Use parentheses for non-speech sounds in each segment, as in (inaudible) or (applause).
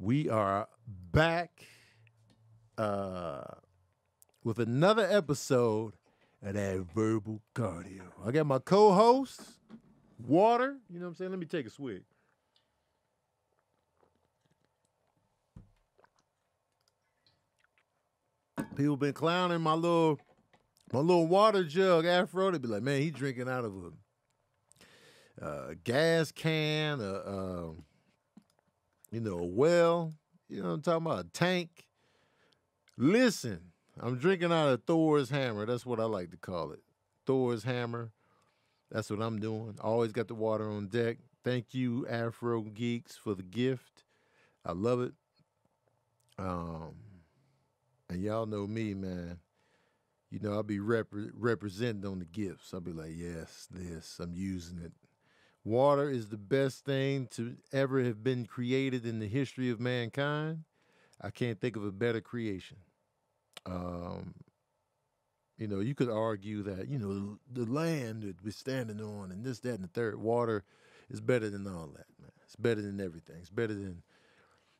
We are back uh, with another episode of that verbal cardio. I got my co-host, Water. You know what I'm saying? Let me take a swig. People been clowning my little my little water jug afro. They be like, man, he drinking out of a uh, gas can, uh, you know, a well. You know what I'm talking about? A tank. Listen, I'm drinking out of Thor's hammer. That's what I like to call it. Thor's hammer. That's what I'm doing. Always got the water on deck. Thank you, Afro Geeks, for the gift. I love it. Um, and y'all know me, man. You know, I'll be repre- representing on the gifts. I'll be like, yes, this, I'm using it. Water is the best thing to ever have been created in the history of mankind. I can't think of a better creation. Um, you know, you could argue that, you know, the land that we're standing on and this, that, and the third, water is better than all that, man. It's better than everything. It's better than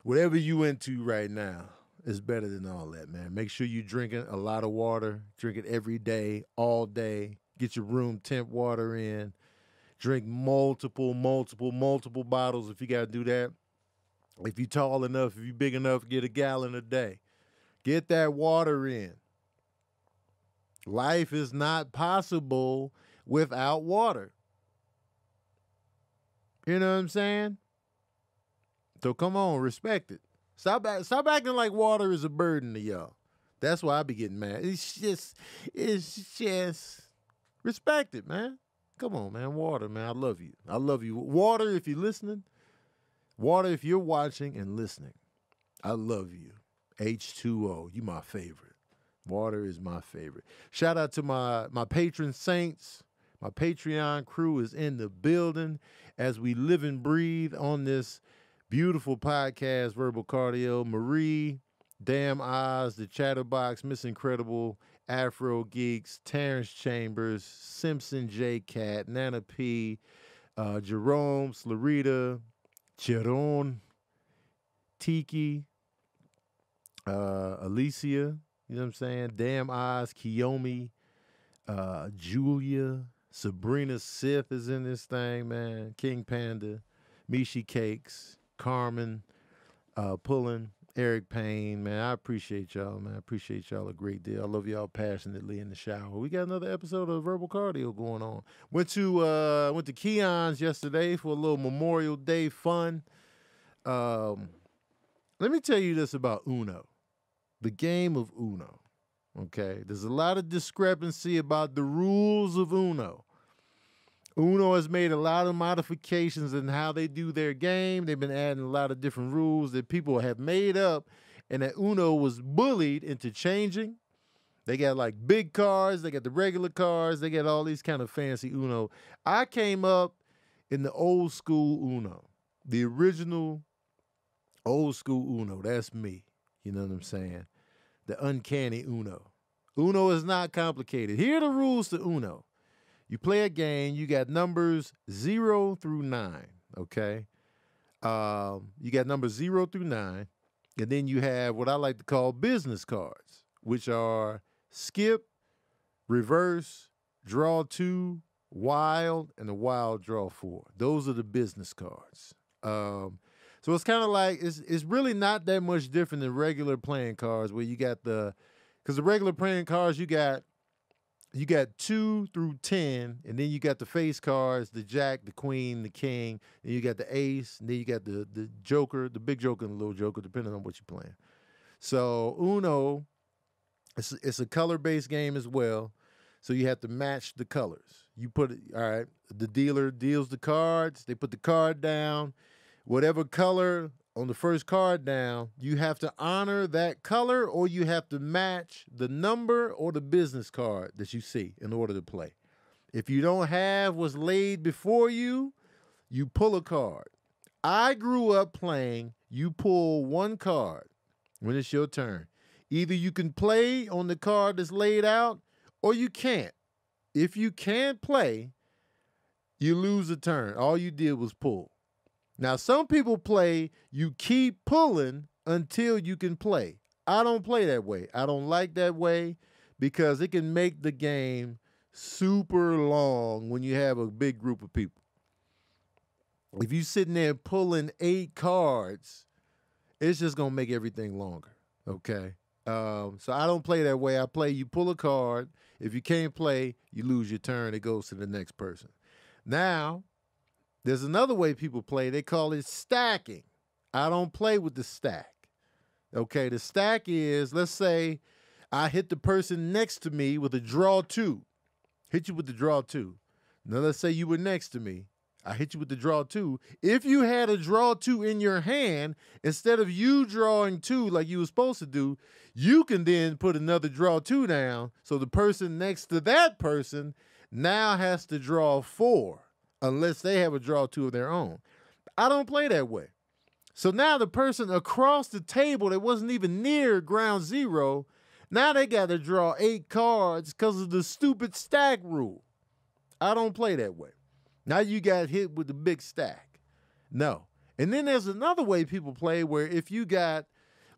whatever you into right now is better than all that, man. Make sure you're drinking a lot of water. Drink it every day, all day. Get your room temp water in. Drink multiple, multiple, multiple bottles if you got to do that. If you're tall enough, if you're big enough, get a gallon a day. Get that water in. Life is not possible without water. You know what I'm saying? So come on, respect it. Stop stop acting like water is a burden to y'all. That's why I be getting mad. It's just it's just respect it, man. Come on, man. Water, man. I love you. I love you. Water, if you're listening. Water, if you're watching and listening. I love you. H2O. You my favorite. Water is my favorite. Shout out to my my patron saints. My Patreon crew is in the building as we live and breathe on this beautiful podcast, Verbal Cardio. Marie, Damn Oz, The Chatterbox, Miss Incredible, Afro Geeks, Terrence Chambers, Simpson J Cat, Nana P, uh, Jerome, Slarita, Chiron, Tiki, uh, Alicia, you know what I'm saying? Damn Oz, Kiyomi, uh, Julia, Sabrina Sith is in this thing, man. King Panda, Mishi Cakes, Carmen, uh, Pullen, Eric Payne, man. I appreciate y'all, man. I appreciate y'all a great deal. I love y'all passionately in the shower. We got another episode of Verbal Cardio going on. Went to uh went to Keon's yesterday for a little Memorial Day fun. Um let me tell you this about Uno. The game of Uno. Okay. There's a lot of discrepancy about the rules of Uno. Uno has made a lot of modifications in how they do their game. They've been adding a lot of different rules that people have made up, and that Uno was bullied into changing. They got like big cars, they got the regular cars, they got all these kind of fancy Uno. I came up in the old school Uno, the original old school Uno. That's me. You know what I'm saying? The uncanny Uno. Uno is not complicated. Here are the rules to Uno. You play a game, you got numbers zero through nine, okay? Um, you got numbers zero through nine, and then you have what I like to call business cards, which are skip, reverse, draw two, wild, and the wild draw four. Those are the business cards. Um, so it's kind of like it's it's really not that much different than regular playing cards where you got the because the regular playing cards you got you got two through ten, and then you got the face cards, the jack, the queen, the king, and you got the ace, and then you got the the joker, the big joker and the little joker, depending on what you're playing. So Uno, it's it's a color based game as well. So you have to match the colors. You put it all right. The dealer deals the cards. They put the card down. Whatever color on the first card down, you have to honor that color or you have to match the number or the business card that you see in order to play. If you don't have what's laid before you, you pull a card. I grew up playing, you pull one card when it's your turn. Either you can play on the card that's laid out or you can't. If you can't play, you lose a turn. All you did was pull. Now, some people play, you keep pulling until you can play. I don't play that way. I don't like that way because it can make the game super long when you have a big group of people. If you're sitting there pulling eight cards, it's just gonna make everything longer. Okay. Um, so I don't play that way. I play you pull a card. If you can't play, you lose your turn. It goes to the next person. Now, there's another way people play. They call it stacking. I don't play with the stack. Okay, the stack is let's say I hit the person next to me with a draw two. Hit you with the draw two. Now let's say you were next to me. I hit you with the draw two. If you had a draw two in your hand, instead of you drawing two like you were supposed to do, you can then put another draw two down. So the person next to that person now has to draw four, unless they have a draw two of their own. I don't play that way. So now the person across the table that wasn't even near ground zero, now they got to draw eight cards because of the stupid stack rule. I don't play that way. Now you got hit with the big stack. No. And then there's another way people play where if you got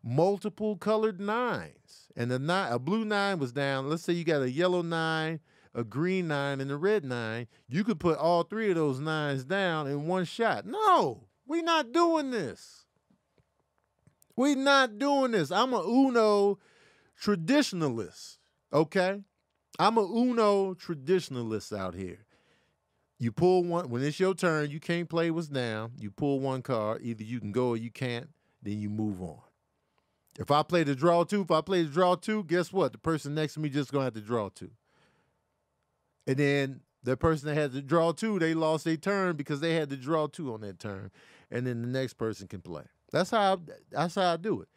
multiple colored nines and the nine, a blue nine was down, let's say you got a yellow nine, a green nine, and a red nine, you could put all three of those nines down in one shot. No, we not doing this. We not doing this. I'm a Uno traditionalist, okay? I'm a Uno traditionalist out here. You pull one when it's your turn. You can't play what's down. You pull one card. Either you can go or you can't. Then you move on. If I play the draw two, if I play the draw two, guess what? The person next to me just gonna have to draw two. And then the person that had to draw two, they lost their turn because they had to draw two on that turn. And then the next person can play. That's how I, that's how I do it.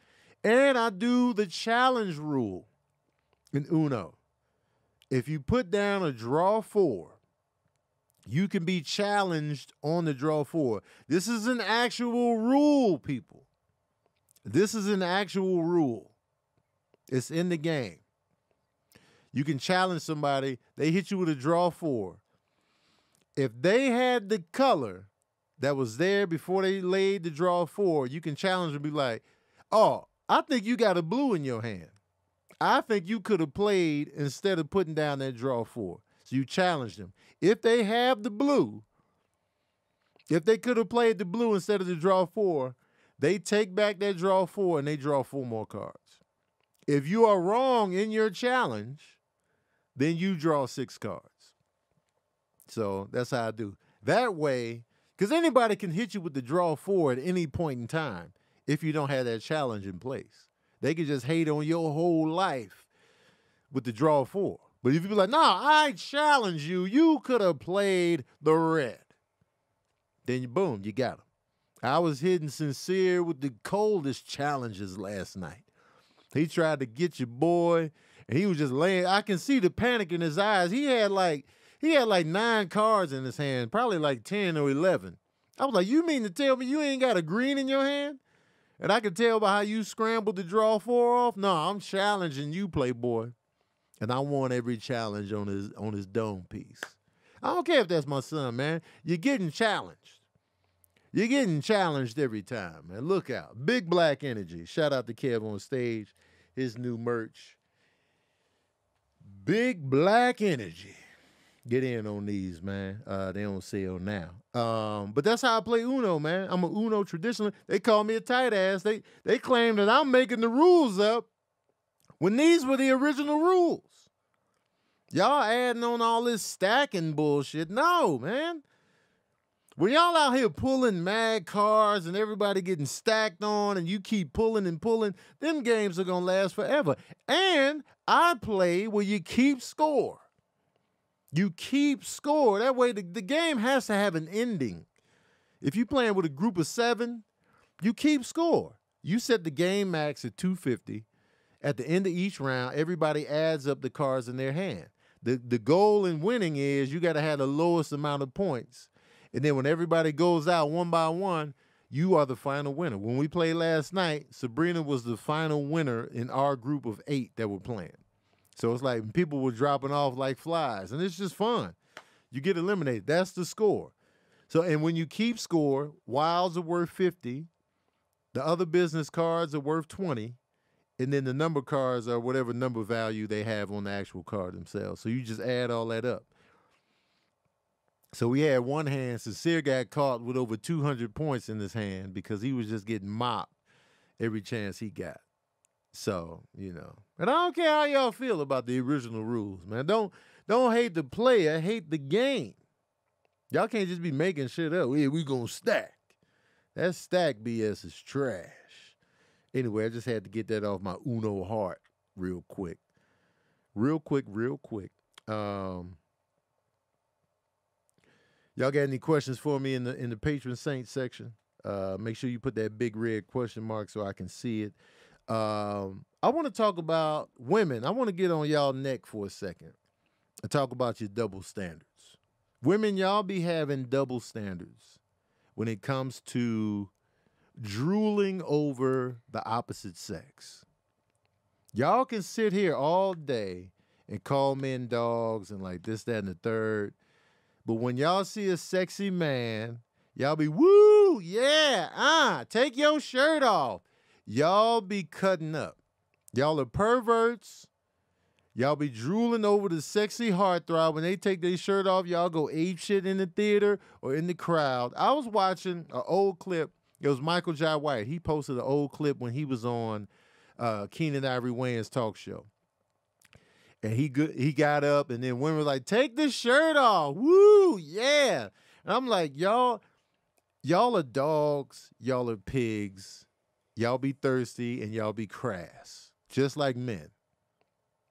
And I do the challenge rule in Uno. If you put down a draw four, you can be challenged on the draw four. This is an actual rule, people. This is an actual rule. It's in the game. You can challenge somebody, they hit you with a draw four. If they had the color that was there before they laid the draw four, you can challenge and be like, oh, I think you got a blue in your hand. I think you could have played instead of putting down that draw four. So you challenge them. If they have the blue, if they could have played the blue instead of the draw four, they take back that draw four and they draw four more cards. If you are wrong in your challenge, then you draw six cards. So that's how I do. That way, because anybody can hit you with the draw four at any point in time if you don't have that challenge in place. They can just hate on your whole life with the draw four. But if you be like, nah, I challenge you, you could have played the red. Then you boom, you got him. I was hitting sincere with the coldest challenges last night. He tried to get your boy, and he was just laying. I can see the panic in his eyes. He had like he had like nine cards in his hand, probably like ten or eleven. I was like, you mean to tell me you ain't got a green in your hand? And I could tell by how you scrambled to draw four off. No, I'm challenging you, Playboy and I want every challenge on his on his dome piece. I don't care if that's my son, man. You're getting challenged. You're getting challenged every time, man. Look out. Big Black Energy. Shout out to Kev on stage. His new merch. Big Black Energy. Get in on these, man. Uh, they don't sell now. Um, but that's how I play Uno, man. I'm a Uno traditionalist. They call me a tight ass. They they claim that I'm making the rules up when these were the original rules. Y'all adding on all this stacking bullshit. No, man. When y'all out here pulling mad cars and everybody getting stacked on and you keep pulling and pulling, them games are going to last forever. And I play where you keep score. You keep score. That way the, the game has to have an ending. If you're playing with a group of seven, you keep score. You set the game max at 250. At the end of each round, everybody adds up the cards in their hand the the goal in winning is you got to have the lowest amount of points, and then when everybody goes out one by one, you are the final winner. When we played last night, Sabrina was the final winner in our group of eight that were playing. So it's like people were dropping off like flies, and it's just fun. You get eliminated. That's the score. So, and when you keep score, wilds are worth 50, the other business cards are worth 20, and then the number cards are whatever number value they have on the actual card themselves. So you just add all that up. So we had one hand, Sincere got caught with over 200 points in his hand because he was just getting mopped every chance he got. So, you know. And I don't care how y'all feel about the original rules, man. Don't don't hate the player, hate the game. Y'all can't just be making shit up. Yeah, we gonna stack. That stack BS is trash. Anyway, I just had to get that off my Uno heart real quick. Real quick, real quick. Um Y'all got any questions for me in the in the patron saint section? Uh, make sure you put that big red question mark so I can see it. Um, I want to talk about women. I want to get on y'all neck for a second and talk about your double standards. Women, y'all be having double standards when it comes to drooling over the opposite sex. Y'all can sit here all day and call men dogs and like this, that, and the third. But when y'all see a sexy man, y'all be woo, yeah, ah, take your shirt off. Y'all be cutting up. Y'all are perverts. Y'all be drooling over the sexy heartthrob. When they take their shirt off, y'all go ape shit in the theater or in the crowd. I was watching an old clip. It was Michael Jai White. He posted an old clip when he was on uh, Keenen Ivory Wayans' talk show. And he good, he got up, and then women were like, "Take the shirt off, woo, yeah." And I'm like, y'all, y'all are dogs, y'all are pigs, y'all be thirsty, and y'all be crass, just like men.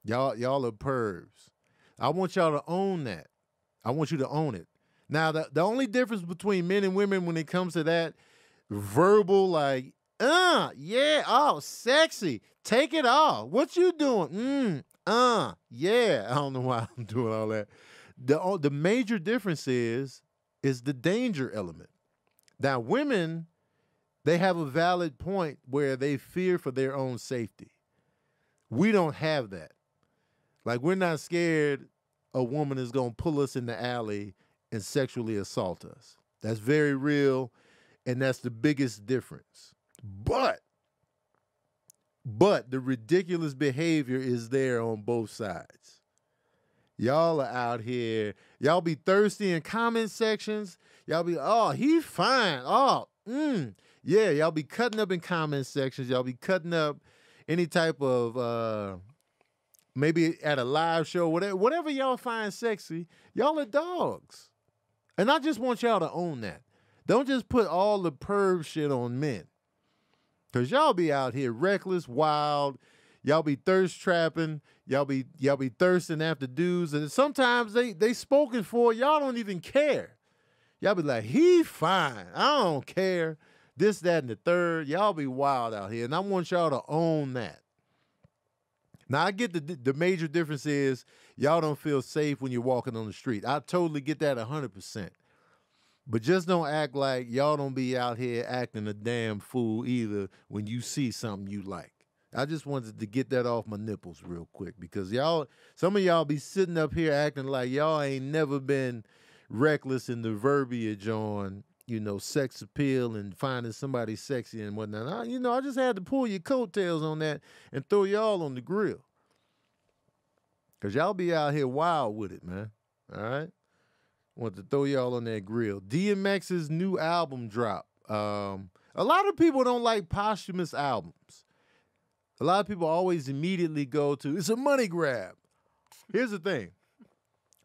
Y'all, y'all are pervs. I want y'all to own that. I want you to own it. Now, the, the only difference between men and women when it comes to that verbal, like, uh, yeah, oh, sexy, take it off. What you doing? Mm, uh, yeah. (laughs) I don't know why I'm doing all that. The the major difference is is the danger element. Now, women, they have a valid point where they fear for their own safety. We don't have that. Like we're not scared a woman is gonna pull us in the alley and sexually assault us. That's very real, and that's the biggest difference. But but the ridiculous behavior is there on both sides. Y'all are out here. Y'all be thirsty in comment sections. Y'all be, oh, he fine. Oh, mm. Yeah, y'all be cutting up in comment sections. Y'all be cutting up any type of uh maybe at a live show, whatever whatever y'all find sexy, y'all are dogs. And I just want y'all to own that. Don't just put all the perv shit on men. Cause y'all be out here reckless, wild. Y'all be thirst trapping. Y'all be y'all be thirsting after dudes, and sometimes they they spoken for. Y'all don't even care. Y'all be like, he fine. I don't care. This, that, and the third. Y'all be wild out here, and I want y'all to own that. Now I get the the major difference is y'all don't feel safe when you're walking on the street. I totally get that hundred percent. But just don't act like y'all don't be out here acting a damn fool either when you see something you like. I just wanted to get that off my nipples real quick because y'all, some of y'all be sitting up here acting like y'all ain't never been reckless in the verbiage on, you know, sex appeal and finding somebody sexy and whatnot. I, you know, I just had to pull your coattails on that and throw y'all on the grill. Cause y'all be out here wild with it, man. All right. Want to throw y'all on that grill. DMX's new album drop. Um, a lot of people don't like posthumous albums. A lot of people always immediately go to it's a money grab. Here's the thing.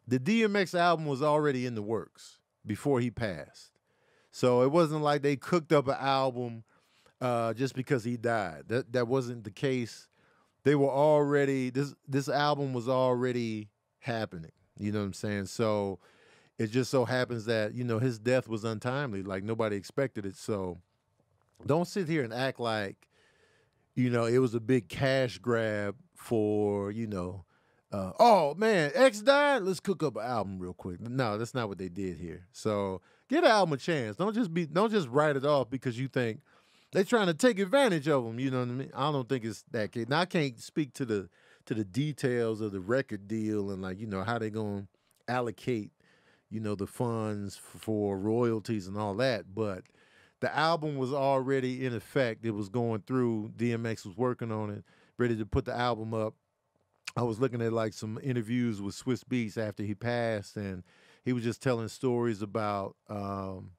The DMX album was already in the works before he passed. So it wasn't like they cooked up an album uh, just because he died. That that wasn't the case. They were already this this album was already happening. You know what I'm saying? So it just so happens that you know his death was untimely like nobody expected it so don't sit here and act like you know it was a big cash grab for you know uh, oh man x died? Let's cook up an album real quick. No that's not what they did here. So get an album a chance. Don't just be don't just write it off because you think they're trying to take advantage of them you know what i mean? I don't think it's that case now i can't speak to the to the details of the record deal and like you know how they're gonna allocate you know, the funds for royalties and all that. But the album was already in effect. It was going through. DMX was working on it, ready to put the album up. I was looking at like some interviews with Swizz Beatz after he passed, and he was just telling stories about, um,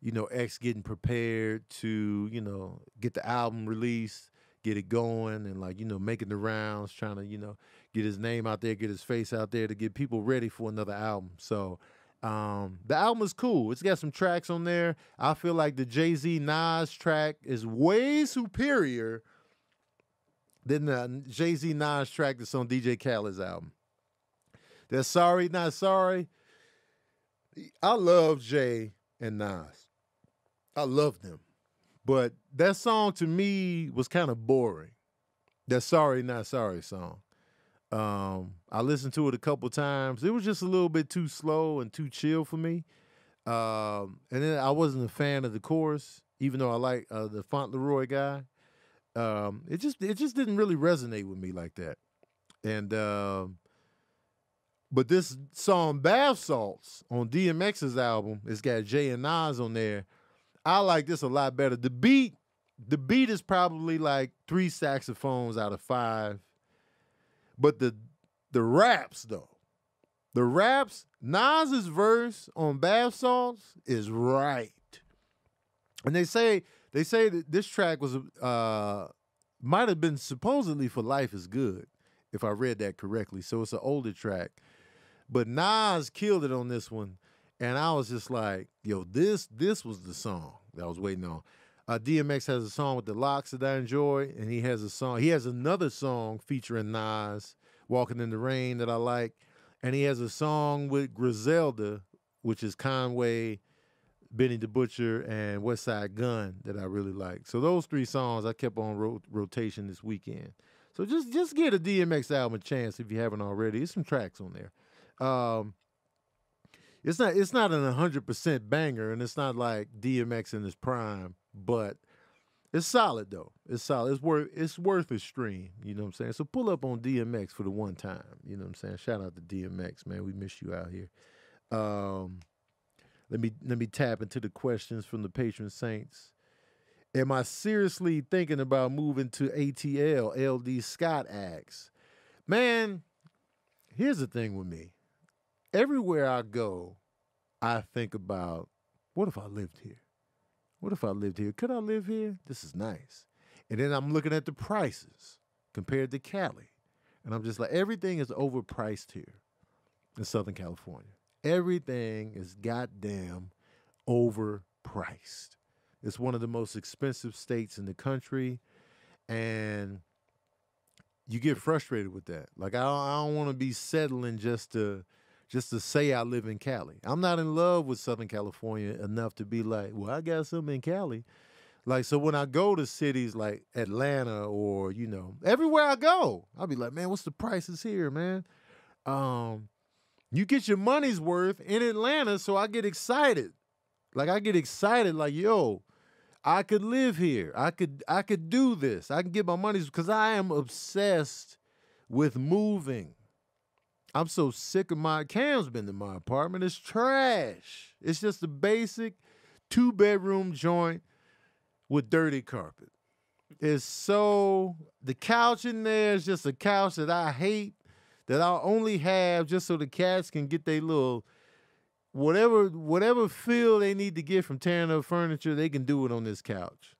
you know, X getting prepared to, you know, get the album released, get it going, and like, you know, making the rounds, trying to, you know, get his name out there, get his face out there to get people ready for another album. So um, the album is cool. It's got some tracks on there. I feel like the Jay Z Nas track is way superior than the Jay Z Nas track that's on DJ Khaled's album. They're sorry, not sorry. I love Jay and Nas. I love them. But that song to me was kind of boring. That sorry, not sorry song. Um, I listened to it a couple times. It was just a little bit too slow and too chill for me. Um, and then I wasn't a fan of the chorus, even though I like uh, the Fauntleroy guy. Um, it just it just didn't really resonate with me like that. And um, but this song Bath Salts on DMX's album, it's got Jay and Nas on there. I like this a lot better. The beat, the beat is probably like three saxophones out of five but the the raps though, the raps, Nas's verse on Bath Salts is right. And they say they say that this track was uh might have been supposedly for Life is Good, if I read that correctly. So it's an older track. But Nas killed it on this one. And I was just like, yo, this this was the song that I was waiting on. Uh, DMX has a song with the LOX that I enjoy, and he has a song. He has another song featuring Nas, "Walking in the Rain," that I like, and he has a song with Griselda, which is Conway, Benny the Butcher, and Westside Gun that I really like. So those three songs I kept on ro- rotation this weekend. So just just get a DMX album a chance if you haven't already. There's some tracks on there. Um, it's not it's not an hundred percent banger, and it's not like DMX in his prime but it's solid though. It's solid. It's worth it's worth a stream. You know what I'm saying? So pull up on DMX for the one time. You know what I'm saying? Shout out to DMX, man. We miss you out here. Um, let me let me tap into the questions from the patron saints. Am I seriously thinking about moving to ATL? LD Scott asks. Man, here's the thing with me. Everywhere I go, I think about what if I lived here? What if I lived here? Could I live here? This is nice. And then I'm looking at the prices compared to Cali. And I'm just like, everything is overpriced here in Southern California. Everything is goddamn overpriced. It's one of the most expensive states in the country. And you get frustrated with that. Like, I don't, don't want to be settling just to just to say I live in Cali. I'm not in love with Southern California enough to be like, well, I got something in Cali. Like, so when I go to cities like Atlanta or, you know, everywhere I go, I'll be like, man, what's the prices here, man? Um, you get your money's worth in Atlanta, so I get excited. Like I get excited, like, yo, I could live here. I could I could do this. I can get my money's because I am obsessed with moving. I'm so sick of my Cam's been in my apartment. It's trash. It's just a basic two bedroom joint with dirty carpet. It's so the couch in there is just a couch that I hate that I'll only have just so the cats can get their little whatever whatever feel they need to get from tearing up furniture, they can do it on this couch.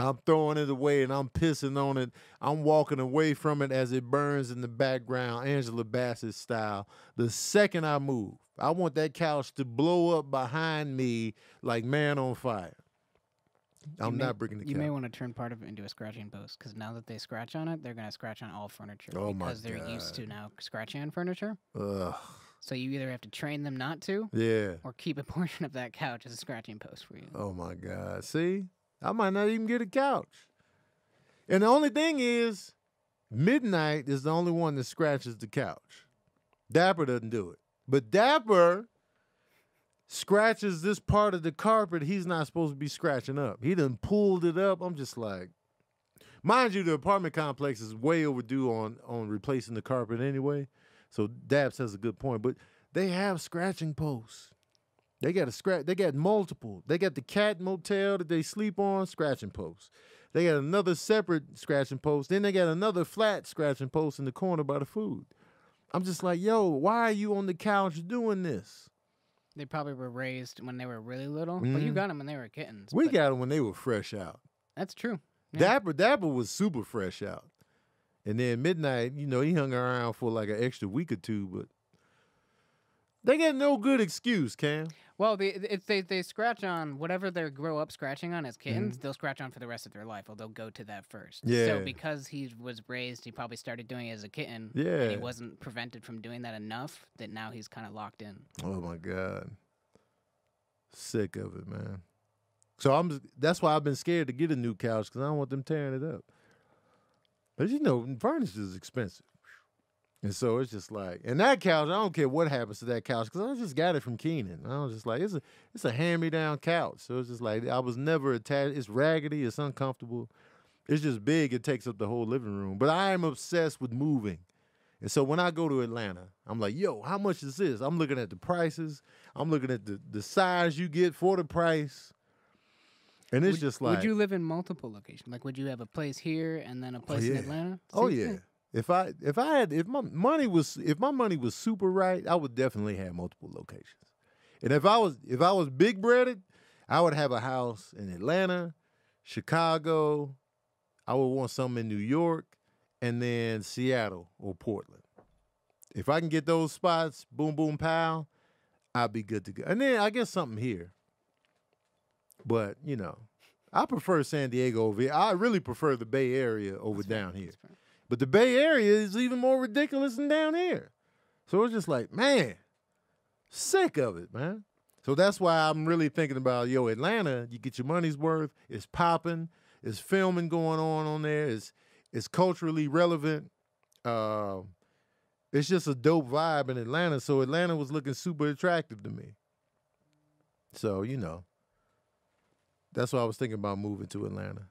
I'm throwing it away and I'm pissing on it. I'm walking away from it as it burns in the background, Angela Bassett style. The second I move, I want that couch to blow up behind me like man on fire. I'm may, not bringing the couch. You couch. may want to turn part of it into a scratching post because now that they scratch on it, they're going to scratch on all furniture Oh my because they're used to now scratching on furniture. Ugh. So you either have to train them not to Yeah. or keep a (laughs) portion of that couch as a scratching post for you. Oh my God. See? I might not even get a couch. And the only thing is, Midnight is the only one that scratches the couch. Dapper doesn't do it. But Dapper scratches this part of the carpet he's not supposed to be scratching up. He done pulled it up. I'm just like, mind you, the apartment complex is way overdue on on replacing the carpet anyway. So Dabs has a good point. But they have scratching posts. They got a scratch. They got multiple. They got the cat motel that they sleep on, scratching posts. They got another separate scratching post. Then they got another flat scratching post in the corner by the food. I'm just like, yo, why are you on the couch doing this? They probably were raised when they were really little, but you Mhm. got them when they were kittens. We got them when they were fresh out. that's true. Yeah. Dapper Dapper was super fresh out. And then Midnight, you know, he hung around for like an extra week or two, but they got no good excuse, Cam. Well, they if they they scratch on whatever they grow up scratching on as kittens, mm-hmm. they'll scratch on for the rest of their life, or they'll go to that first. Yeah. So because he was raised, he probably started doing it as a kitten. And Yeah. he wasn't prevented from doing that enough that now he's kind of locked in. Oh my God. Sick of it, man. So I'm that's why I've been scared to get a new couch because I don't want them tearing it up. But you know, furniture is expensive. And so it's just like, and that couch, I don't care what happens to that couch because I just got it from Keenan. I was just like, it's a it's a hand me down couch. So it's just like I was never attached. It's raggedy. It's uncomfortable. It's just big. It takes up the whole living room. But I am obsessed with moving. And so when I go to Atlanta, I'm like, yo, how much is this? I'm looking at the prices. I'm looking at the, the size you get for the price. And it's would, just like, would you live in multiple locations? Like, would you have a place here and then a oh, place in yeah. Atlanta? oh See? yeah. If I if I had if my money was if my money was super right, I would definitely have multiple locations. And if I was if I was big breaded, I would have a house in Atlanta, Chicago. I would want something in New York, and then Seattle or Portland. If I can get those spots, boom boom pow, I'd be good to go. And then I guess something here. But you know, I prefer San Diego over here. I really prefer the Bay Area over That's down here. But the Bay Area is even more ridiculous than down here. So it's just like, man, sick of it, man. So that's why I'm really thinking about, yo, Atlanta, you get your money's worth. It's popping. It's filming going on on there. It's, it's culturally relevant. Uh, it's just a dope vibe in Atlanta. So Atlanta was looking super attractive to me. So, you know, that's why I was thinking about moving to Atlanta.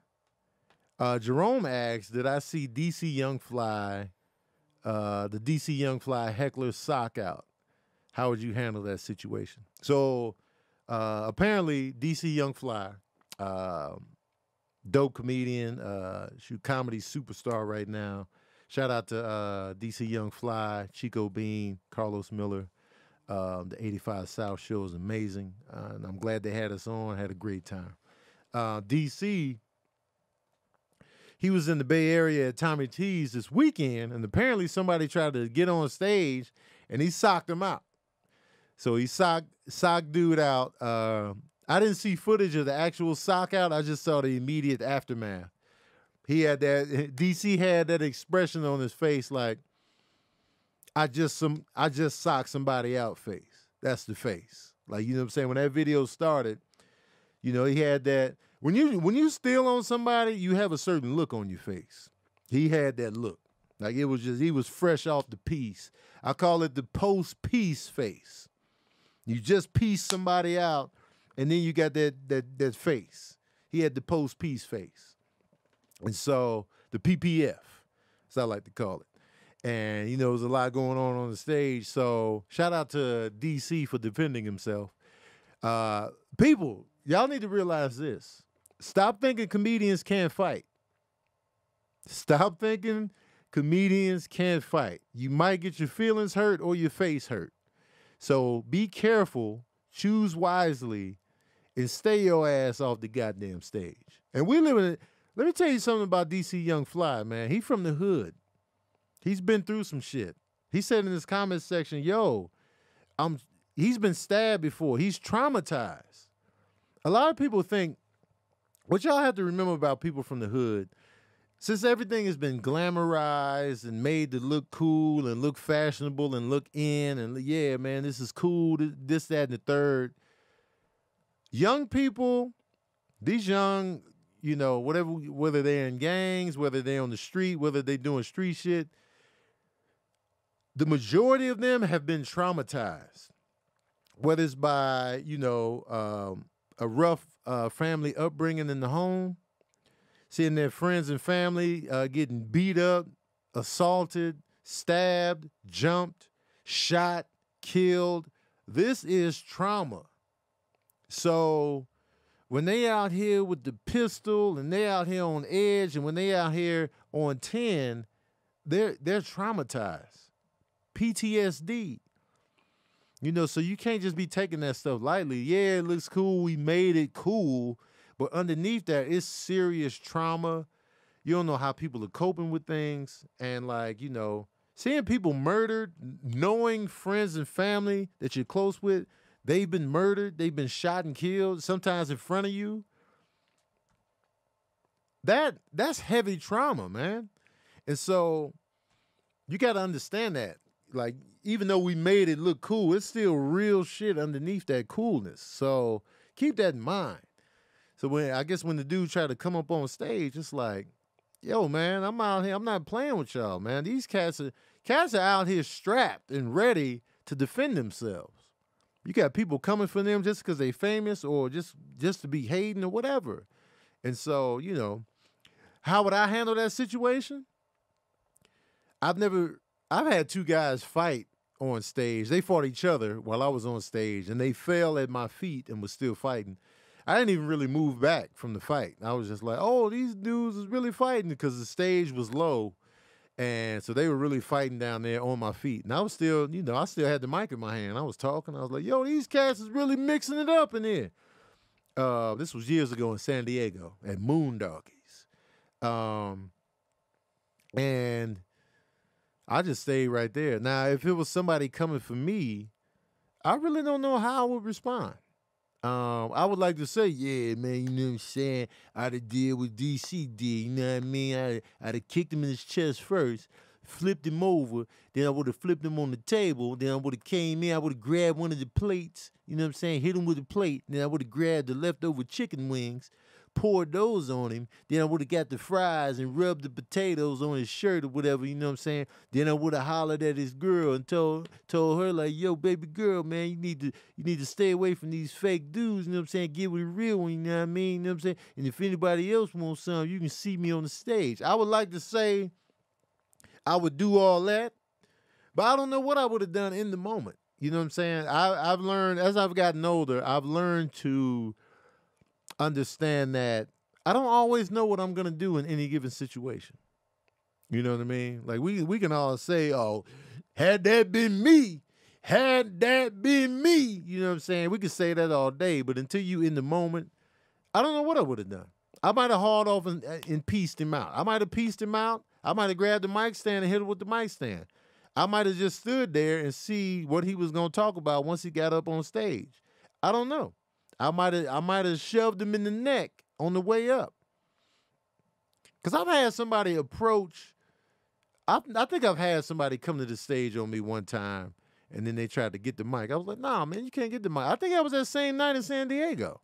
Uh, Jerome asks, did I see DC Young Fly, uh, the DC Young Fly heckler sock out? How would you handle that situation? So uh, apparently, DC Young Fly, um, dope comedian, uh, comedy superstar right now. Shout out to uh, DC Young Fly, Chico Bean, Carlos Miller. Um, the 85 South show is amazing, and I'm glad they had us on. Had a great time. Uh, DC he was in the Bay Area at Tommy T's this weekend, and apparently somebody tried to get on stage, and he socked him out. So he socked socked dude out. Uh, I didn't see footage of the actual sock out. I just saw the immediate aftermath. He had that (laughs) DC had that expression on his face like, I just some I just socked somebody out face. That's the face. Like you know what I'm saying. When that video started, you know he had that when you when you steal on somebody, you have a certain look on your face. He had that look. Like it was just he was fresh off the piece. I call it the post piece face. You just piece somebody out, and then you got that that that face. He had the post piece face. And so the PPF, as I like to call it. And you know, there's a lot going on on the stage. So shout out to DC for defending himself. Uh, people, y'all need to realize this. Stop thinking comedians can't fight. Stop thinking comedians can't fight. You might get your feelings hurt or your face hurt. So be careful, choose wisely, and stay your ass off the goddamn stage. And we live in. Let me tell you something about DC Young Fly, man. He from the hood. He's been through some shit. He said in his comment section, "Yo, I'm." He's been stabbed before. He's traumatized. A lot of people think what y'all have to remember about people from the hood, since everything has been glamorized and made to look cool and look fashionable and look in and yeah, man, this is cool, this, that, and the third. Young people, these young, you know, whatever, whether they're in gangs, whether they're on the street, whether they're doing street shit, the majority of them have been traumatized, whether it's by, you know, um, a rough uh, family upbringing in the home, seeing their friends and family uh, getting beat up, assaulted, stabbed, jumped, shot, killed. This is trauma. So when they out here with the pistol and they out here on edge and when they out here on 10, they're they're traumatized. PTSD. You know, so you can't just be taking that stuff lightly. Yeah, it looks cool. We made it cool. But underneath that, it's serious trauma. You don't know how people are coping with things. And, like, you know, seeing people murdered, knowing friends and family that you're close with, they've been murdered, they've been shot and killed, sometimes in front of you. That that's heavy trauma, man. And so you got to understand that. Like, even though we made it look cool, it's still real shit underneath that coolness. So keep that in mind. So when I guess when the dude tried to come up on stage, it's like, yo, man, I'm out here. I'm not playing with y'all, man. These cats are cats are out here strapped and ready to defend themselves. You got people coming for them just because they famous or just just to be hating or whatever. And so, you know, how would I handle that situation? I've never I've had two guys fight on stage. They fought each other while I was on stage and they fell at my feet and was still fighting. I didn't even really move back from the fight. I was just like, oh, these dudes is really fighting because the stage was low. And so they were really fighting down there on my feet. And I was still, you know, I still had the mic in my hand. I was talking. I was like, yo, these cats is really mixing it up in here. Uh, this was years ago in San Diego at Moondoggies. Um, and I just stayed right there. Now, if it was somebody coming for me, I really don't know how I would respond. Um, I would like to say, yeah, man, you know what I'm saying? I'd have deal with DC did, you know what I mean? I'd, I'd have kicked him in his chest first, flipped him over, then I would have flipped him on the table, then I would have came in, I would have grabbed one of the plates, you know what I'm saying? Hit him with a plate, then I would have grabbed the leftover chicken wings, poured those on him. Then I would have got the fries and rubbed the potatoes on his shirt or whatever, you know what I'm saying? Then I would have hollered at his girl and told told her like, yo, baby girl, man, you need to you need to stay away from these fake dudes, you know what I'm saying? Get with the real one, you know what I mean? You know what I'm saying? And if anybody else wants some, you can see me on the stage. I would like to say I would do all that, but I don't know what I would have done in the moment. You know what I'm saying? I, I've learned as I've gotten older, I've learned to understand that I don't always know what I'm gonna do in any given situation. You know what I mean? Like we we can all say, "Oh, had that been me, had that been me," you know what I'm saying? We can say that all day, but until you in the moment, I don't know what I would have done. I might have hauled off and, uh, and pieced him out. I might have pieced him out. I might have grabbed the mic stand and hit him with the mic stand. I might have just stood there and see what he was gonna talk about once he got up on stage. I don't know. I might have I might have shoved him in the neck on the way up. Cause I've had somebody approach. I I think I've had somebody come to the stage on me one time, and then they tried to get the mic. I was like, Nah, man, you can't get the mic. I think that was that same night in San Diego.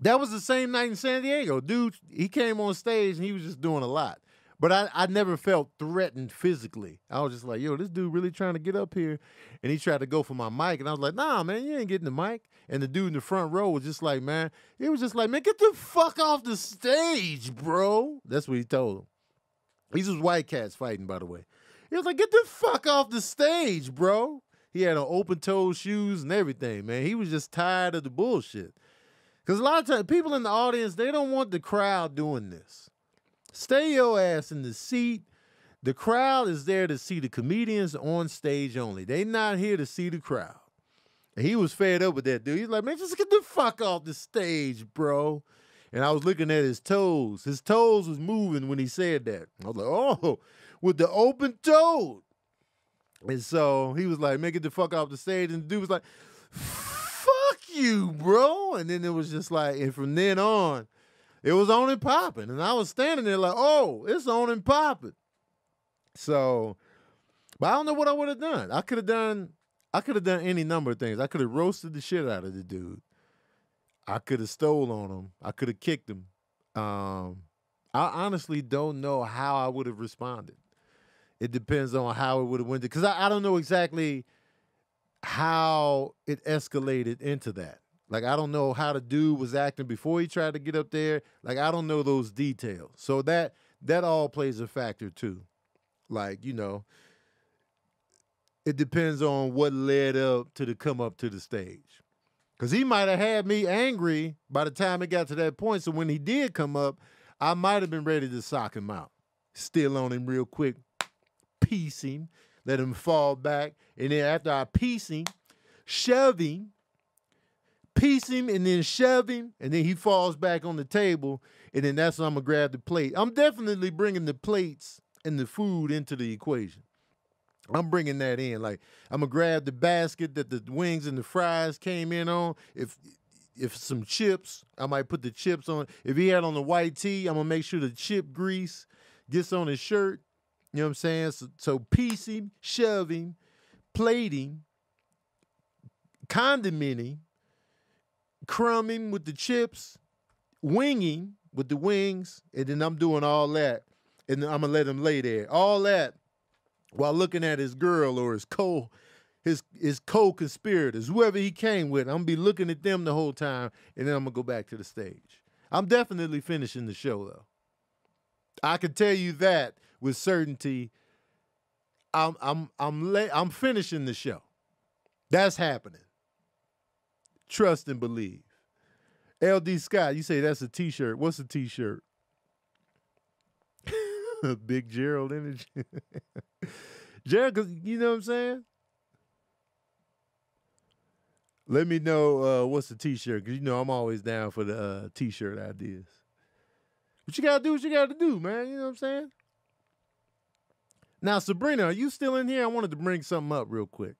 That was the same night in San Diego. Dude, he came on stage and he was just doing a lot. But I, I never felt threatened physically. I was just like, yo, this dude really trying to get up here. And he tried to go for my mic. And I was like, nah, man, you ain't getting the mic. And the dude in the front row was just like, man, he was just like, man, get the fuck off the stage, bro. That's what he told him. These was white cats fighting, by the way. He was like, get the fuck off the stage, bro. He had on open toe shoes and everything, man. He was just tired of the bullshit. Because a lot of times, people in the audience, they don't want the crowd doing this. Stay your ass in the seat. The crowd is there to see the comedians on stage only. They're not here to see the crowd. He was fed up with that dude. He's like, man, just get the fuck off the stage, bro. And I was looking at his toes. His toes was moving when he said that. I was like, oh, with the open toe. And so he was like, man, get the fuck off the stage. And the dude was like, fuck you, bro. And then it was just like, and from then on, it was on and popping. And I was standing there like, oh, it's on and popping. So, but I don't know what I would have done. I could have done, I could have done any number of things. I could have roasted the shit out of the dude. I could have stole on him. I could have kicked him. Um, I honestly don't know how I would have responded. It depends on how it would have went because I, I don't know exactly how it escalated into that. Like I don't know how the dude was acting before he tried to get up there. Like I don't know those details. So that that all plays a factor too. Like, you know, it depends on what led up to the come up to the stage. Cause he might have had me angry by the time it got to that point. So when he did come up, I might have been ready to sock him out. Still on him real quick, piece him, let him fall back. And then after I piece him, shove him, piece him, and then shove him, and then he falls back on the table. And then that's when I'm gonna grab the plate. I'm definitely bringing the plates and the food into the equation. I'm bringing that in. Like I'm gonna grab the basket that the wings and the fries came in on. If if some chips, I might put the chips on. If he had on the white tee, I'm gonna make sure the chip grease gets on his shirt. You know what I'm saying? So, so piecing, shoving, plating, condimenting, crumbing with the chips, winging with the wings, and then I'm doing all that, and I'm gonna let him lay there. All that while looking at his girl or his co his his co-conspirators, whoever he came with. I'm gonna be looking at them the whole time, and then I'm gonna go back to the stage. I'm definitely finishing the show though. I can tell you that with certainty. I'm I'm I'm la- I'm finishing the show. That's happening. Trust and believe. LD Scott, you say that's a t-shirt. What's a t-shirt? (laughs) Big Gerald energy. Gerald, cause you know what I'm saying? Let me know uh, what's the t-shirt, because you know I'm always down for the uh, t-shirt ideas. But you gotta do what you gotta do, man. You know what I'm saying? Now, Sabrina, are you still in here? I wanted to bring something up real quick.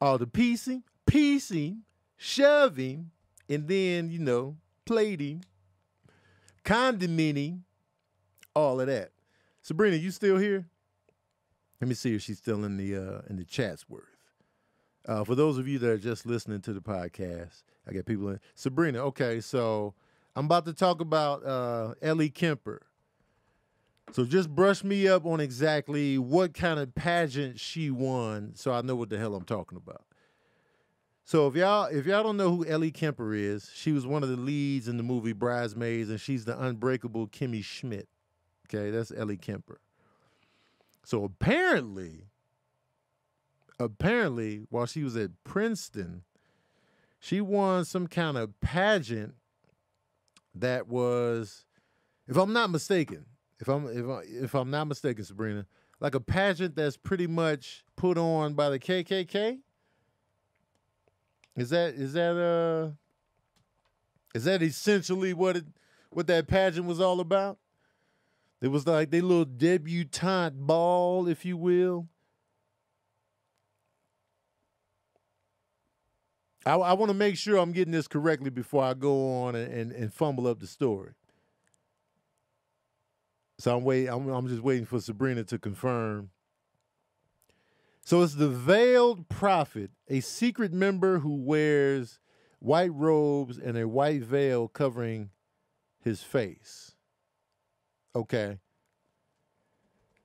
All the piecing, piecing, shoving, and then, you know, plating, condimenting, all of that. Sabrina, you still here? Let me see if she's still in the uh, in the Chatsworth. Uh, for those of you that are just listening to the podcast, I got people in. Sabrina, okay, so I'm about to talk about uh, Ellie Kemper. So just brush me up on exactly what kind of pageant she won, so I know what the hell I'm talking about. So if y'all if y'all don't know who Ellie Kemper is, she was one of the leads in the movie Bridesmaids, and she's the unbreakable Kimmy Schmidt. Okay, that's Ellie Kemper. So apparently, apparently, while she was at Princeton, she won some kind of pageant that was, if I'm not mistaken, if I'm if I, if I'm not mistaken, Sabrina, like a pageant that's pretty much put on by the KKK. Is that is that uh is that essentially what it what that pageant was all about? It was like their little debutante ball, if you will. I, I want to make sure I'm getting this correctly before I go on and, and, and fumble up the story. So I'm waiting. I'm, I'm just waiting for Sabrina to confirm. So it's the veiled prophet, a secret member who wears white robes and a white veil covering his face. Okay.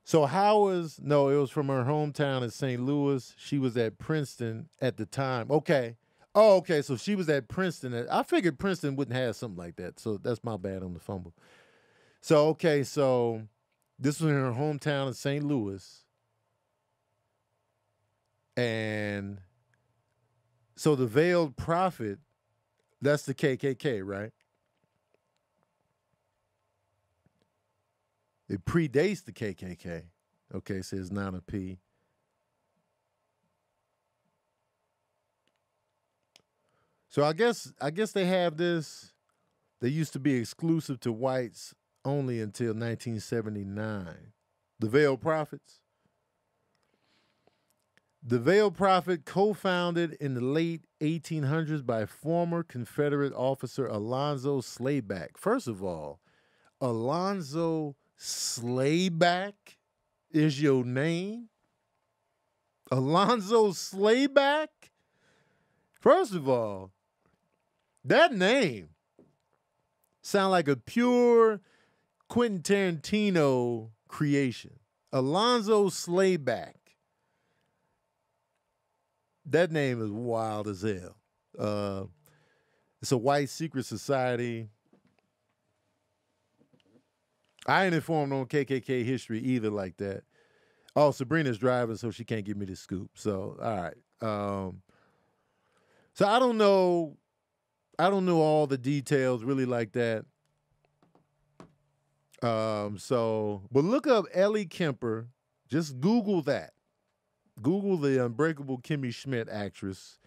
So how was no, it was from her hometown in St. Louis. She was at Princeton at the time. Okay. Oh, okay. So she was at Princeton. I figured Princeton wouldn't have something like that. So that's my bad on the fumble. So okay, so this was in her hometown in St. Louis. And so the veiled prophet, that's the KKK, right? It predates the KKK. Okay, so it's not a P. So I guess I guess they have this. They used to be exclusive to whites only until 1979. The Veiled Prophets. The Veiled Prophet, co founded in the late 1800s by former Confederate officer Alonzo Slayback. First of all, Alonzo Slayback is your name? Alonzo Slayback? First of all, that name sound like a pure Quentin Tarantino creation. Alonzo Slayback. That name is wild as hell. Uh, it's a white secret society. I ain't informed on KKK history either like that. Oh, Sabrina's driving, so she can't give me the scoop. So, all right. Um, so I don't know. I don't know all the details really like that. Um, so, but look up Ellie Kemper. Just Google that. Google the Unbreakable Kimmy Schmidt actress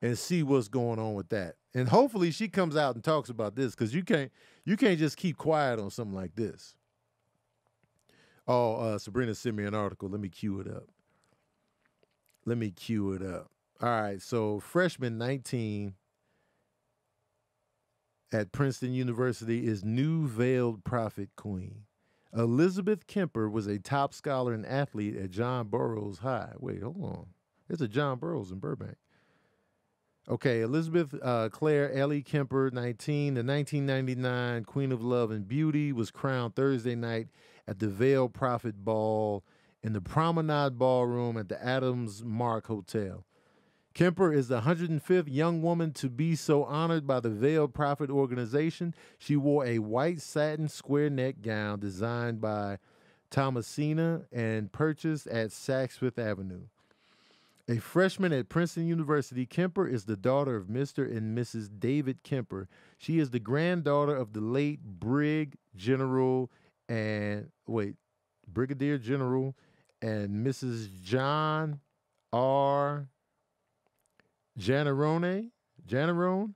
and see what's going on with that. And hopefully she comes out and talks about this because you can't you can't just keep quiet on something like this. Oh, uh, Sabrina sent me an article. Let me cue it up. Let me cue it up. All right, so freshman 19 at Princeton University is new veiled prophet queen. Elizabeth Kemper was a top scholar and athlete at John Burroughs High. Wait, hold on. There's a John Burroughs in Burbank. Okay, Elizabeth uh, Claire Ellie Kemper, 19, the 1999 Queen of Love and Beauty, was crowned Thursday night at the Veiled Prophet Ball in the Promenade Ballroom at the Adams Mark Hotel. Kemper is the 105th young woman to be so honored by the Veiled Prophet organization. She wore a white satin square neck gown designed by Thomasina and purchased at Saks Fifth Avenue. A freshman at Princeton University, Kemper is the daughter of Mr. and Mrs. David Kemper. She is the granddaughter of the late Brig General and wait, Brigadier General and Mrs. John R. Jannarone, Jannarone,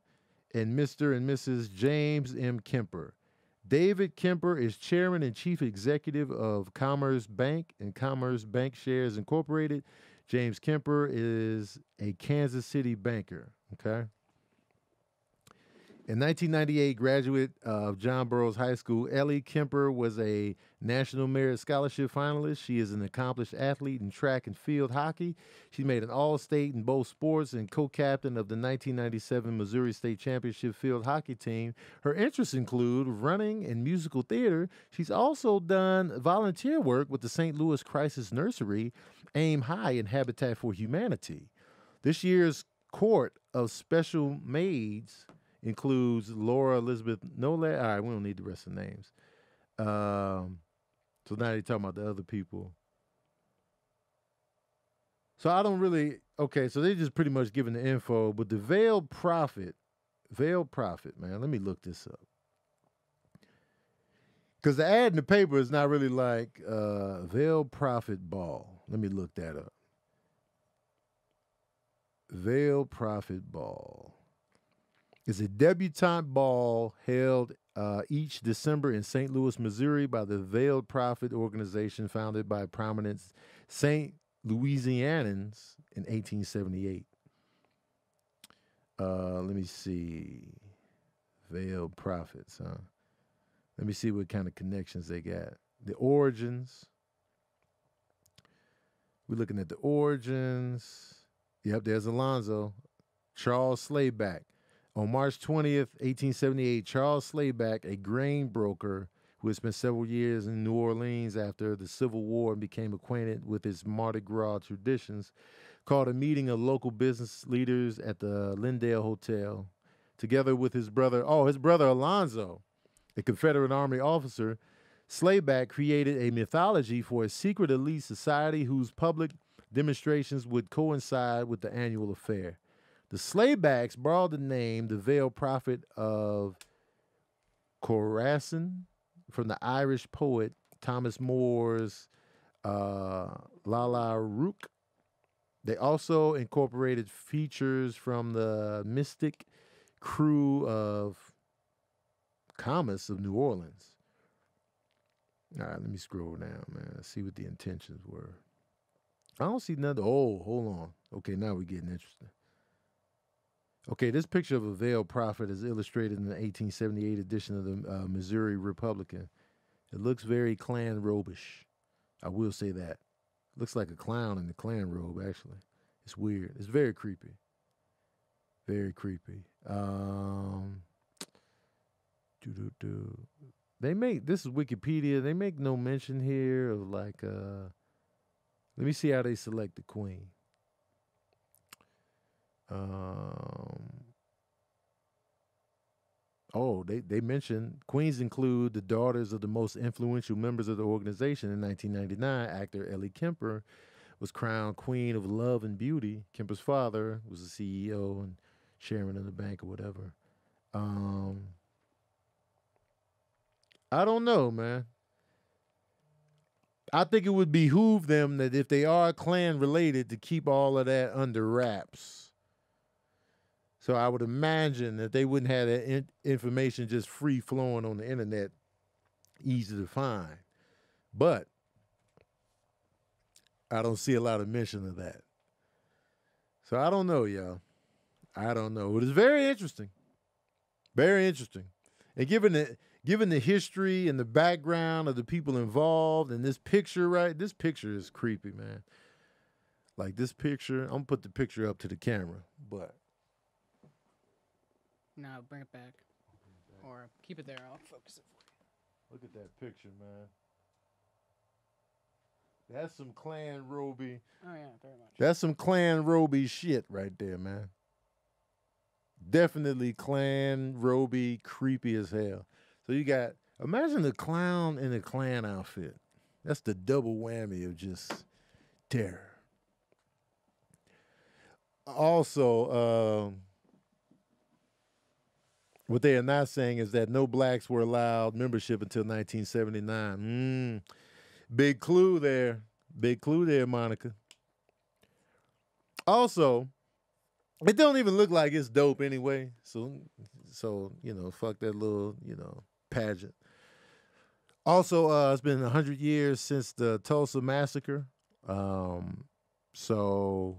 and Mr. and Mrs. James M. Kemper. David Kemper is chairman and chief executive of Commerce Bank and Commerce Bancshares Incorporated. James Kemper is a Kansas City banker. Okay. In 1998, graduate of John Burroughs High School, Ellie Kemper was a National Merit Scholarship finalist. She is an accomplished athlete in track and field hockey. She made an All State in both sports and co captain of the 1997 Missouri State Championship field hockey team. Her interests include running and musical theater. She's also done volunteer work with the St. Louis Crisis Nursery, Aim High, in Habitat for Humanity. This year's Court of Special Maids includes Laura Elizabeth Nolet. All right, we don't need the rest of the names. Um, so now they're talking about the other people. So I don't really okay. So they just pretty much giving the info, but the veiled prophet, veiled prophet, man. Let me look this up because the ad in the paper is not really like uh, veiled prophet ball. Let me look that up. Veil prophet ball is a debutante ball held uh, each December in St. Louis, Missouri, by the Veiled Prophet organization founded by prominent St. Louisianans in 1878. Uh, let me see. Veiled Prophets, huh? Let me see what kind of connections they got. The origins. We're looking at the origins. Yep, there's Alonzo. Charles Slayback. On March 20th, 1878, Charles Slayback, a grain broker who had spent several years in New Orleans after the Civil War and became acquainted with its Mardi Gras traditions, called a meeting of local business leaders at the Lindell Hotel. Together with his brother, oh, his brother Alonzo, a Confederate Army officer, Slayback created a mythology for a secret elite society whose public demonstrations would coincide with the annual affair. The Slaybacks borrowed the name, the veiled prophet of Khorassan, from the Irish poet Thomas Moore's uh, Lalla Rookh. They also incorporated features from the mystic crew of Comus of New Orleans. All right, let me scroll down, man. See what the intentions were. I don't see nothing. Oh, hold on. Okay, now we're getting interesting. Okay, this picture of a veiled prophet is illustrated in the 1878 edition of the uh, Missouri Republican. It looks very Klan robish. I will say that. It looks like a clown in the Klan robe, actually. It's weird. It's very creepy. Very creepy. Um, (tsk) doo-doo-doo. They make this is Wikipedia. They make no mention here of like uh let me see how they select the queen. Um, oh, they they mentioned queens include the daughters of the most influential members of the organization. In 1999, actor Ellie Kemper was crowned Queen of Love and Beauty. Kemper's father was the CEO and chairman of the bank or whatever. Um, I don't know, man. I think it would behoove them that if they are Klan related to keep all of that under wraps. So I would imagine that they wouldn't have that in- information just free flowing on the internet, easy to find. But I don't see a lot of mention of that. So I don't know, y'all. I don't know. It is very interesting. Very interesting. And given the given the history and the background of the people involved and this picture, right? This picture is creepy, man. Like this picture, I'm gonna put the picture up to the camera, but No, bring it back. Or keep it there. I'll focus it for you. look at that picture, man. That's some Klan Roby. Oh yeah, very much. That's some Klan Roby shit right there, man. Definitely Klan Roby, creepy as hell. So you got imagine the clown in a Klan outfit. That's the double whammy of just terror. Also, um, what they are not saying is that no blacks were allowed membership until 1979. Mm, big clue there. Big clue there, Monica. Also, it don't even look like it's dope anyway. So, so you know, fuck that little, you know, pageant. Also, uh, it's been hundred years since the Tulsa massacre. Um, so,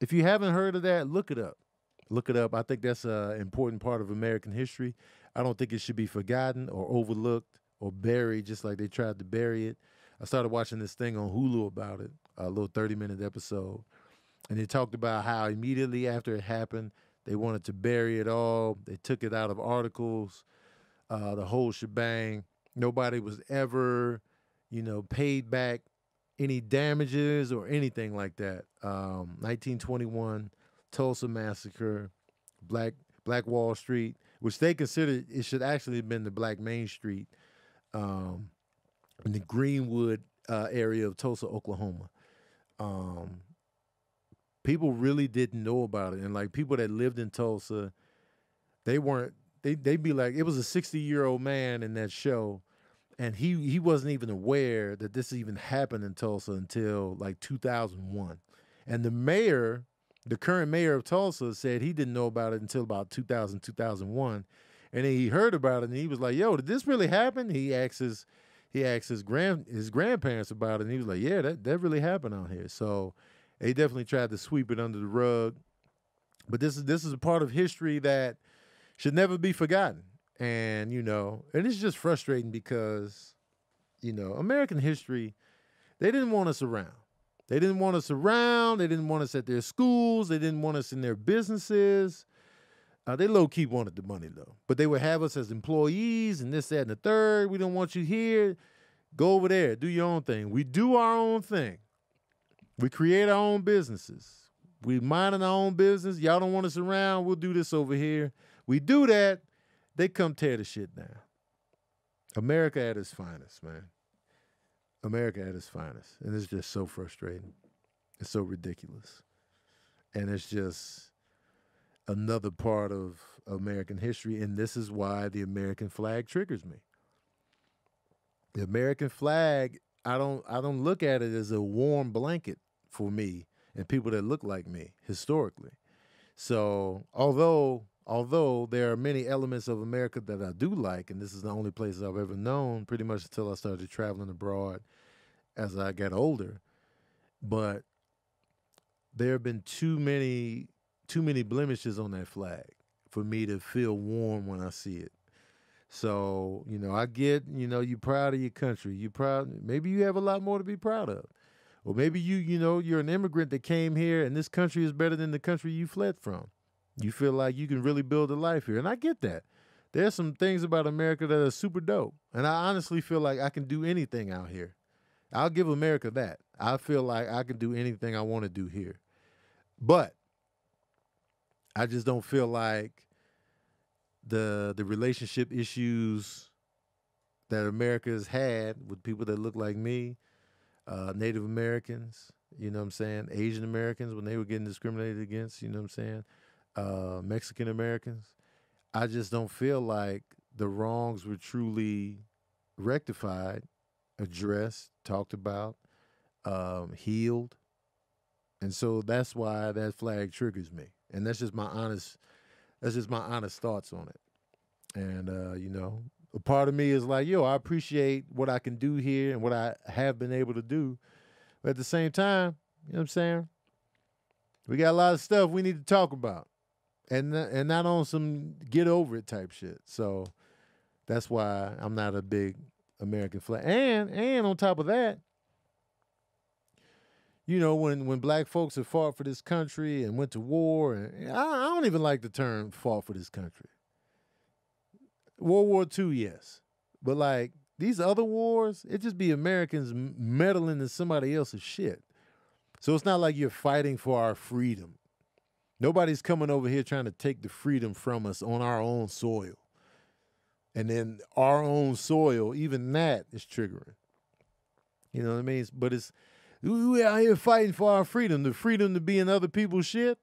if you haven't heard of that, look it up. Look it up. I think that's an important part of American history. I don't think it should be forgotten or overlooked or buried, just like they tried to bury it. I started watching this thing on Hulu about it, a little 30 minute episode. And they talked about how immediately after it happened, they wanted to bury it all. They took it out of articles, uh, the whole shebang. Nobody was ever, you know, paid back any damages or anything like that. Um, 1921 Tulsa massacre, Black Black Wall Street, which they considered it should actually have been the Black Main Street, um, in the Greenwood uh, area of Tulsa, Oklahoma. Um, people really didn't know about it, and like people that lived in Tulsa, they weren't. They they'd be like, it was a sixty year old man in that show, and he he wasn't even aware that this even happened in Tulsa until like two thousand one, and the mayor. The current mayor of Tulsa said he didn't know about it until about 2000, 2001. And then he heard about it and he was like, yo, did this really happen? He asked his he asked his grand his grandparents about it, and he was like, "Yeah, that that really happened out here." So they definitely tried to sweep it under the rug. But this is this is a part of history that should never be forgotten, and you know, and it's just frustrating because you know American history they didn't want us around. They didn't want us around. They didn't want us at their schools. They didn't want us in their businesses. Uh, they low key wanted the money though, but they would have us as employees and this, that, and the third. We don't want you here. Go over there, do your own thing. We do our own thing. We create our own businesses. We minding our own business. Y'all don't want us around. We'll do this over here. We do that. They come tear the shit down. America at its finest, man. America at its finest, and it's just so frustrating. It's so ridiculous, and it's just another part of American history, and this is why the American flag triggers me. The American flag, I don't I don't look at it as a warm blanket for me and people that look like me historically. So although although there are many elements of America that I do like, and this is the only place I've ever known pretty much until I started traveling abroad as I got older. But there have been too many too many blemishes on that flag for me to feel warm when I see it. So, you know, I get, you know, you proud of your country. You proud maybe you have a lot more to be proud of. Or maybe you, you know, you're an immigrant that came here and this country is better than the country you fled from. You feel like you can really build a life here. And I get that. There's some things about America that are super dope. And I honestly feel like I can do anything out here. I'll give America that. I feel like I can do anything I want to do here. But I just don't feel like the the relationship issues that America has had with people that look like me, uh, Native Americans, you know what I'm saying, Asian Americans when they were getting discriminated against, you know what I'm saying, uh, Mexican Americans. I just don't feel like the wrongs were truly rectified, addressed, talked about, um, healed. And so that's why that flag triggers me. And that's just my honest that's just my honest thoughts on it. And uh, you know, a part of me is like, yo, I appreciate what I can do here and what I have been able to do. But at the same time, you know what I'm saying? We got a lot of stuff we need to talk about. And and not on some get over it type shit. So that's why I'm not a big American flag. And and on top of that, you know, when when black folks have fought for this country and went to war, and I, I don't even like the term "fought for this country." World War II, yes, but like these other wars, it just be Americans meddling in somebody else's shit. So it's not like you're fighting for our freedom. Nobody's coming over here trying to take the freedom from us on our own soil. And then our own soil, even that is triggering. You know what I mean? But it's we out here fighting for our freedom, the freedom to be in other people's shit.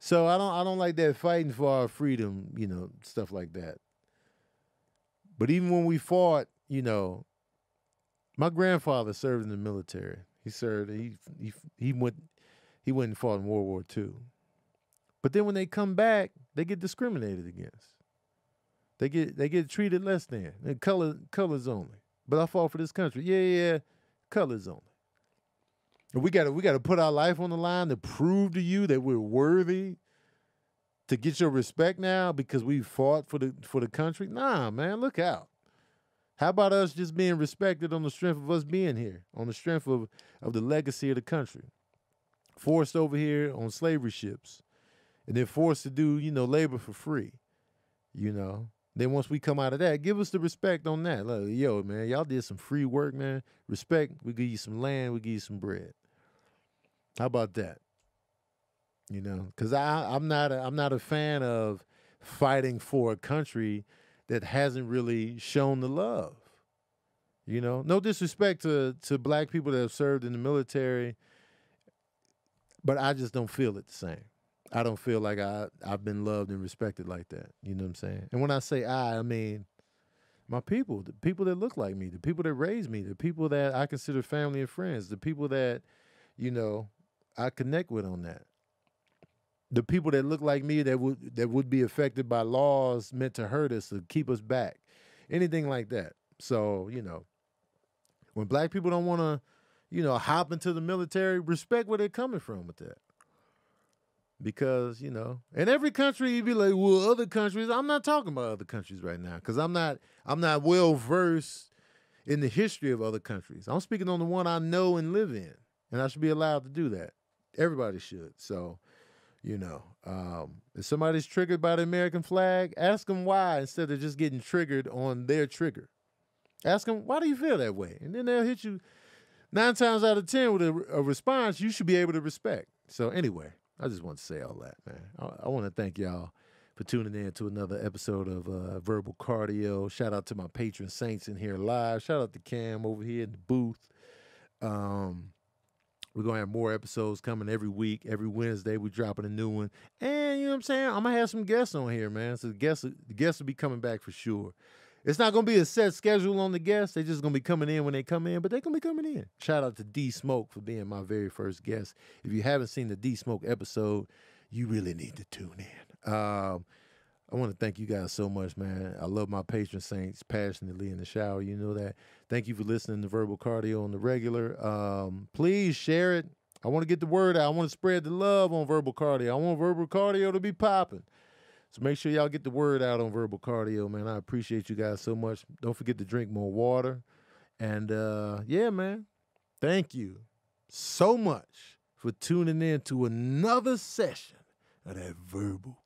So I don't I don't like that fighting for our freedom, you know, stuff like that. But even when we fought, you know, my grandfather served in the military. He served. He he he went he went and fought in World War II. But then when they come back, they get discriminated against. They get they get treated less than. And color colors only. But I fought for this country. Yeah, yeah, colors only. We got to we got to put our life on the line to prove to you that we're worthy to get your respect now because we fought for the for the country. Nah, man, look out. How about us just being respected on the strength of us being here, on the strength of of the legacy of the country, forced over here on slavery ships, and then forced to do you know labor for free, you know. Then once we come out of that, give us the respect on that. Like, yo, man, y'all did some free work, man. Respect. We give you some land. We give you some bread. How about that? You know, because I I'm not a, I'm not a fan of fighting for a country that hasn't really shown the love. You know, no disrespect to to black people that have served in the military, but I just don't feel it the same. I don't feel like I I've been loved and respected like that. You know what I'm saying? And when I say I, I mean my people, the people that look like me, the people that raised me, the people that I consider family and friends, the people that, you know, I connect with on that. The people that look like me that would that would be affected by laws meant to hurt us to keep us back. Anything like that. So, you know, when black people don't want to, you know, hop into the military, respect where they're coming from with that. Because you know in every country you'd be like well other countries i'm not talking about other countries right now because i'm not i'm not well versed in the history of other countries. I'm speaking on the one i know and live in and i should be allowed to do that. Everybody should. So you know um, if somebody's triggered by the american flag ask them why instead of just getting triggered on their trigger. Ask them why do you feel that way? And then they'll hit you nine times out of ten with a, a response you should be able to respect so anyway I just want to say all that, man. I, I want to thank y'all for tuning in to another episode of uh, Verbal Cardio. Shout out to my patron saints in here live. Shout out to Cam over here in the booth. Um, we're gonna have more episodes coming every week. Every Wednesday, we're dropping a new one. And you know what I'm saying? I'm gonna have some guests on here, man. So the guests, the guests will be coming back for sure. It's not gonna be a set schedule on the guests. They're just gonna be coming in when they come in, but they're gonna be coming in. Shout out to D Smoke for being my very first guest. If you haven't seen the D Smoke episode, you really need to tune in. Um, I want to thank you guys so much, man. I love my patron saints passionately in the shower. You know that. Thank you for listening to Verbal Cardio on the regular. Um, please share it. I want to get the word out. I want to spread the love on Verbal Cardio. I want Verbal Cardio to be popping. So make sure y'all get the word out on verbal cardio, man. I appreciate you guys so much. Don't forget to drink more water. And uh, yeah, man, thank you so much for tuning in to another session of that verbal